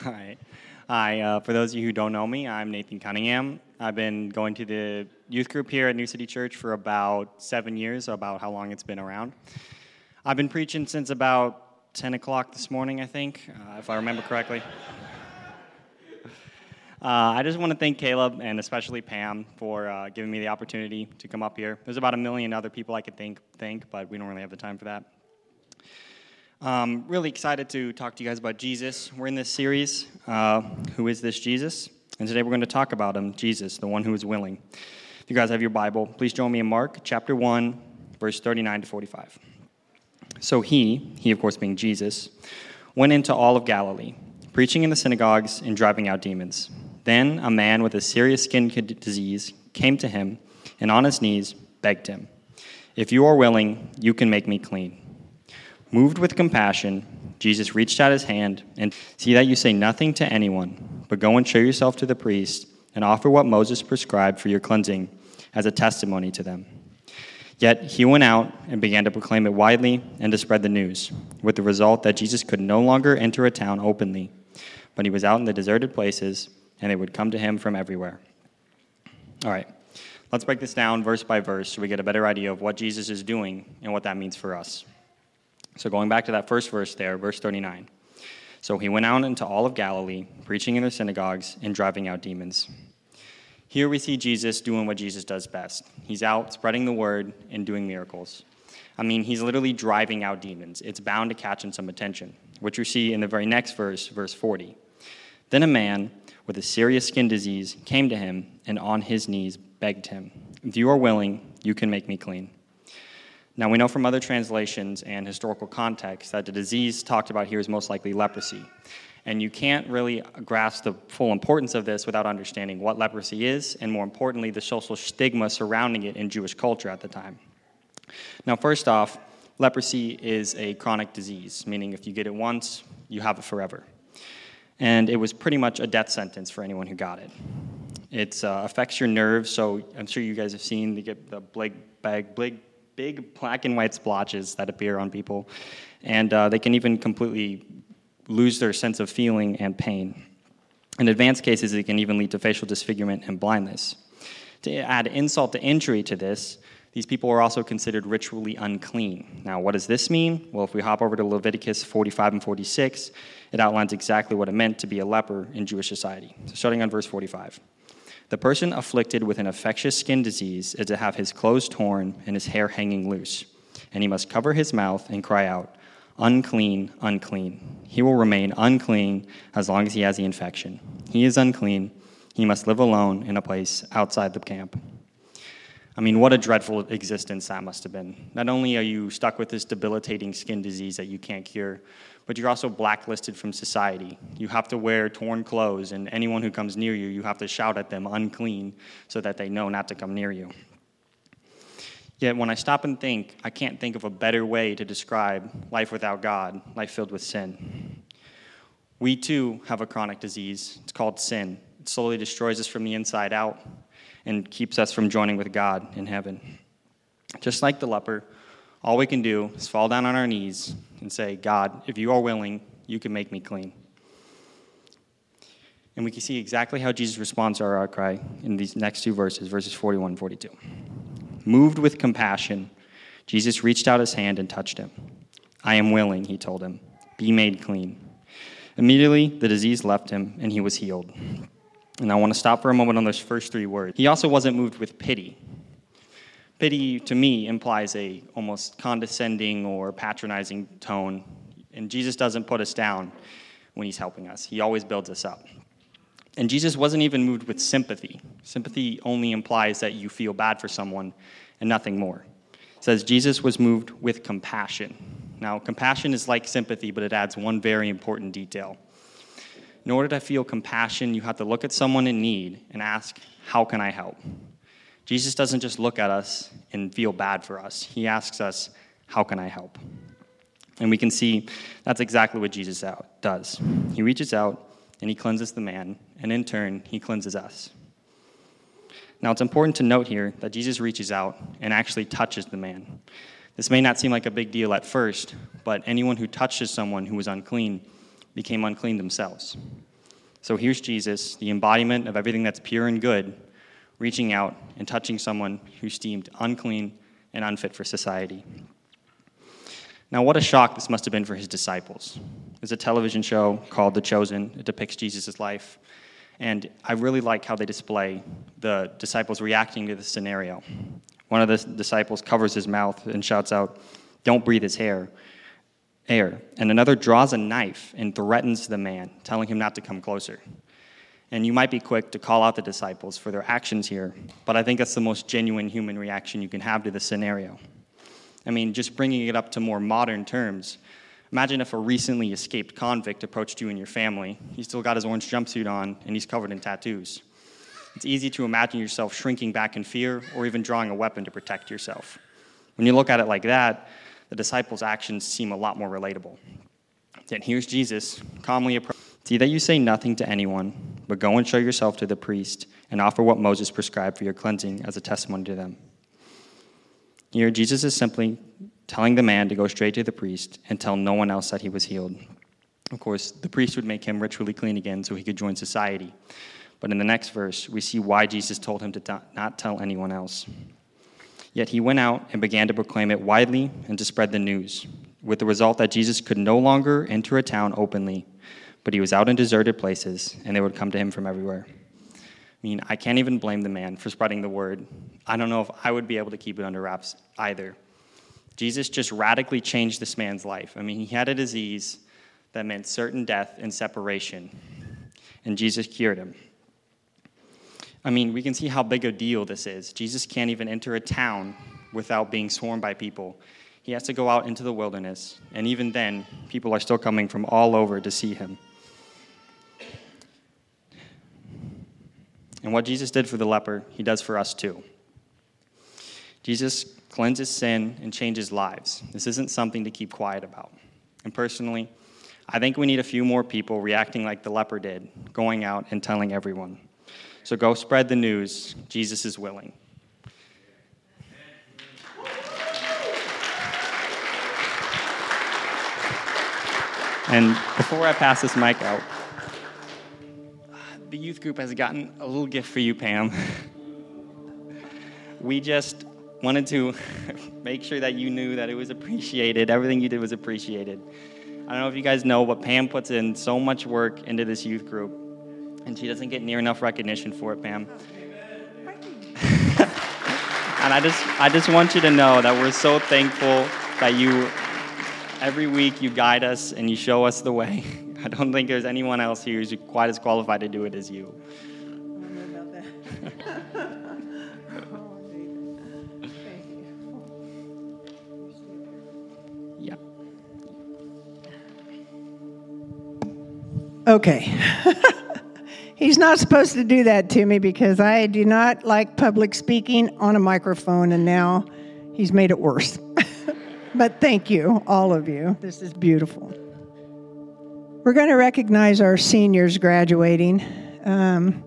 Hi. Hi. Uh, for those of you who don't know me, I'm Nathan Cunningham. I've been going to the youth group here at New City Church for about seven years, about how long it's been around. I've been preaching since about 10 o'clock this morning, I think, uh, if I remember correctly. Uh, I just want to thank Caleb and especially Pam for uh, giving me the opportunity to come up here. There's about a million other people I could think, think, but we don't really have the time for that. Um, really excited to talk to you guys about Jesus. We're in this series, uh, Who is This Jesus? And today we're going to talk about him, Jesus, the one who is willing. If you guys have your Bible, please join me in Mark chapter 1, verse 39 to 45. So he, he of course being Jesus, went into all of Galilee, preaching in the synagogues and driving out demons. Then a man with a serious skin disease came to him and on his knees begged him, If you are willing, you can make me clean. Moved with compassion, Jesus reached out his hand and see that you say nothing to anyone, but go and show yourself to the priest and offer what Moses prescribed for your cleansing as a testimony to them. Yet he went out and began to proclaim it widely and to spread the news, with the result that Jesus could no longer enter a town openly, but he was out in the deserted places, and they would come to him from everywhere. All right, let's break this down verse by verse so we get a better idea of what Jesus is doing and what that means for us. So, going back to that first verse there, verse 39. So he went out into all of Galilee, preaching in their synagogues and driving out demons. Here we see Jesus doing what Jesus does best. He's out spreading the word and doing miracles. I mean, he's literally driving out demons. It's bound to catch in some attention, which you see in the very next verse, verse 40. Then a man with a serious skin disease came to him and on his knees begged him, If you are willing, you can make me clean. Now, we know from other translations and historical context that the disease talked about here is most likely leprosy. And you can't really grasp the full importance of this without understanding what leprosy is, and more importantly, the social stigma surrounding it in Jewish culture at the time. Now, first off, leprosy is a chronic disease, meaning if you get it once, you have it forever. And it was pretty much a death sentence for anyone who got it. It uh, affects your nerves, so I'm sure you guys have seen the, the blig, bag, blig, big black and white splotches that appear on people, and uh, they can even completely lose their sense of feeling and pain. In advanced cases, it can even lead to facial disfigurement and blindness. To add insult to injury to this, these people are also considered ritually unclean. Now, what does this mean? Well, if we hop over to Leviticus 45 and 46, it outlines exactly what it meant to be a leper in Jewish society. So, starting on verse 45. The person afflicted with an infectious skin disease is to have his clothes torn and his hair hanging loose, and he must cover his mouth and cry out, Unclean, unclean. He will remain unclean as long as he has the infection. He is unclean. He must live alone in a place outside the camp. I mean, what a dreadful existence that must have been. Not only are you stuck with this debilitating skin disease that you can't cure, but you're also blacklisted from society. You have to wear torn clothes, and anyone who comes near you, you have to shout at them unclean so that they know not to come near you. Yet when I stop and think, I can't think of a better way to describe life without God, life filled with sin. We too have a chronic disease. It's called sin. It slowly destroys us from the inside out and keeps us from joining with God in heaven. Just like the leper, all we can do is fall down on our knees and say, God, if you are willing, you can make me clean. And we can see exactly how Jesus responds to our outcry in these next two verses, verses 41 and 42. Moved with compassion, Jesus reached out his hand and touched him. I am willing, he told him. Be made clean. Immediately, the disease left him, and he was healed. And I want to stop for a moment on those first three words. He also wasn't moved with pity. Pity to me implies a almost condescending or patronizing tone, and Jesus doesn't put us down when he's helping us. He always builds us up. And Jesus wasn't even moved with sympathy. Sympathy only implies that you feel bad for someone and nothing more. It says Jesus was moved with compassion. Now, compassion is like sympathy, but it adds one very important detail. In order to feel compassion, you have to look at someone in need and ask, How can I help? Jesus doesn't just look at us and feel bad for us. He asks us, How can I help? And we can see that's exactly what Jesus out, does. He reaches out and he cleanses the man, and in turn, he cleanses us. Now, it's important to note here that Jesus reaches out and actually touches the man. This may not seem like a big deal at first, but anyone who touches someone who was unclean became unclean themselves. So here's Jesus, the embodiment of everything that's pure and good, reaching out and touching someone who's deemed unclean and unfit for society. Now, what a shock this must have been for his disciples. There's a television show called The Chosen. It depicts Jesus' life. And I really like how they display the disciples reacting to this scenario. One of the disciples covers his mouth and shouts out, Don't breathe his hair, air. And another draws a knife and threatens the man, telling him not to come closer. And you might be quick to call out the disciples for their actions here, but I think that's the most genuine human reaction you can have to this scenario. I mean, just bringing it up to more modern terms, imagine if a recently escaped convict approached you and your family. He's still got his orange jumpsuit on and he's covered in tattoos. It's easy to imagine yourself shrinking back in fear or even drawing a weapon to protect yourself. When you look at it like that, the disciples' actions seem a lot more relatable. Yet here's Jesus calmly approaching. See that you say nothing to anyone, but go and show yourself to the priest and offer what Moses prescribed for your cleansing as a testimony to them. Here, Jesus is simply telling the man to go straight to the priest and tell no one else that he was healed. Of course, the priest would make him ritually clean again so he could join society. But in the next verse, we see why Jesus told him to not tell anyone else. Yet he went out and began to proclaim it widely and to spread the news, with the result that Jesus could no longer enter a town openly, but he was out in deserted places, and they would come to him from everywhere. I mean, I can't even blame the man for spreading the word. I don't know if I would be able to keep it under wraps either. Jesus just radically changed this man's life. I mean, he had a disease that meant certain death and separation, and Jesus cured him. I mean, we can see how big a deal this is. Jesus can't even enter a town without being swarmed by people. He has to go out into the wilderness, and even then, people are still coming from all over to see him. And what Jesus did for the leper, he does for us too. Jesus cleanses sin and changes lives. This isn't something to keep quiet about. And personally, I think we need a few more people reacting like the leper did, going out and telling everyone. So go spread the news. Jesus is willing. And before I pass this mic out, the youth group has gotten a little gift for you, Pam. we just wanted to make sure that you knew that it was appreciated. Everything you did was appreciated. I don't know if you guys know, but Pam puts in so much work into this youth group and she doesn't get near enough recognition for it, Pam. and I just, I just want you to know that we're so thankful that you, every week, you guide us and you show us the way. I don't think there's anyone else here who's quite as qualified to do it as you. yeah. Okay. He's not supposed to do that to me because I do not like public speaking on a microphone, and now he's made it worse. but thank you, all of you. This is beautiful. We're going to recognize our seniors graduating. Um,